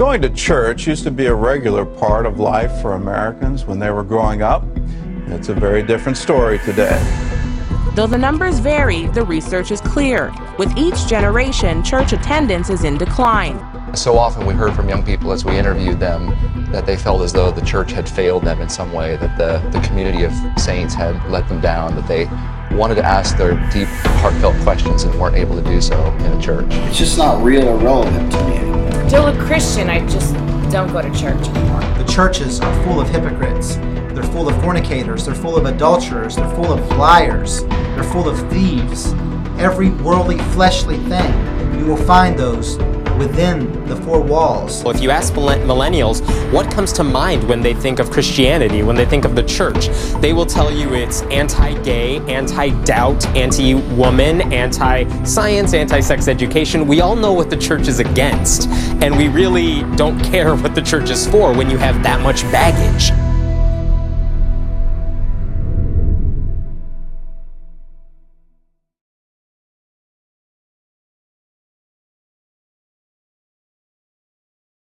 Going to church used to be a regular part of life for Americans when they were growing up. It's a very different story today. Though the numbers vary, the research is clear. With each generation, church attendance is in decline. So often we heard from young people as we interviewed them that they felt as though the church had failed them in some way, that the, the community of saints had let them down, that they wanted to ask their deep, heartfelt questions and weren't able to do so in a church. It's just not real or relevant to me anymore. Still a Christian, I just don't go to church anymore. The churches are full of hypocrites. They're full of fornicators. They're full of adulterers. They're full of liars. They're full of thieves. Every worldly, fleshly thing, you will find those within the four walls. Well, if you ask millennials what comes to mind when they think of Christianity, when they think of the church, they will tell you it's anti gay, anti doubt, anti woman, anti science, anti sex education. We all know what the church is against, and we really don't care what the church is for when you have that much baggage.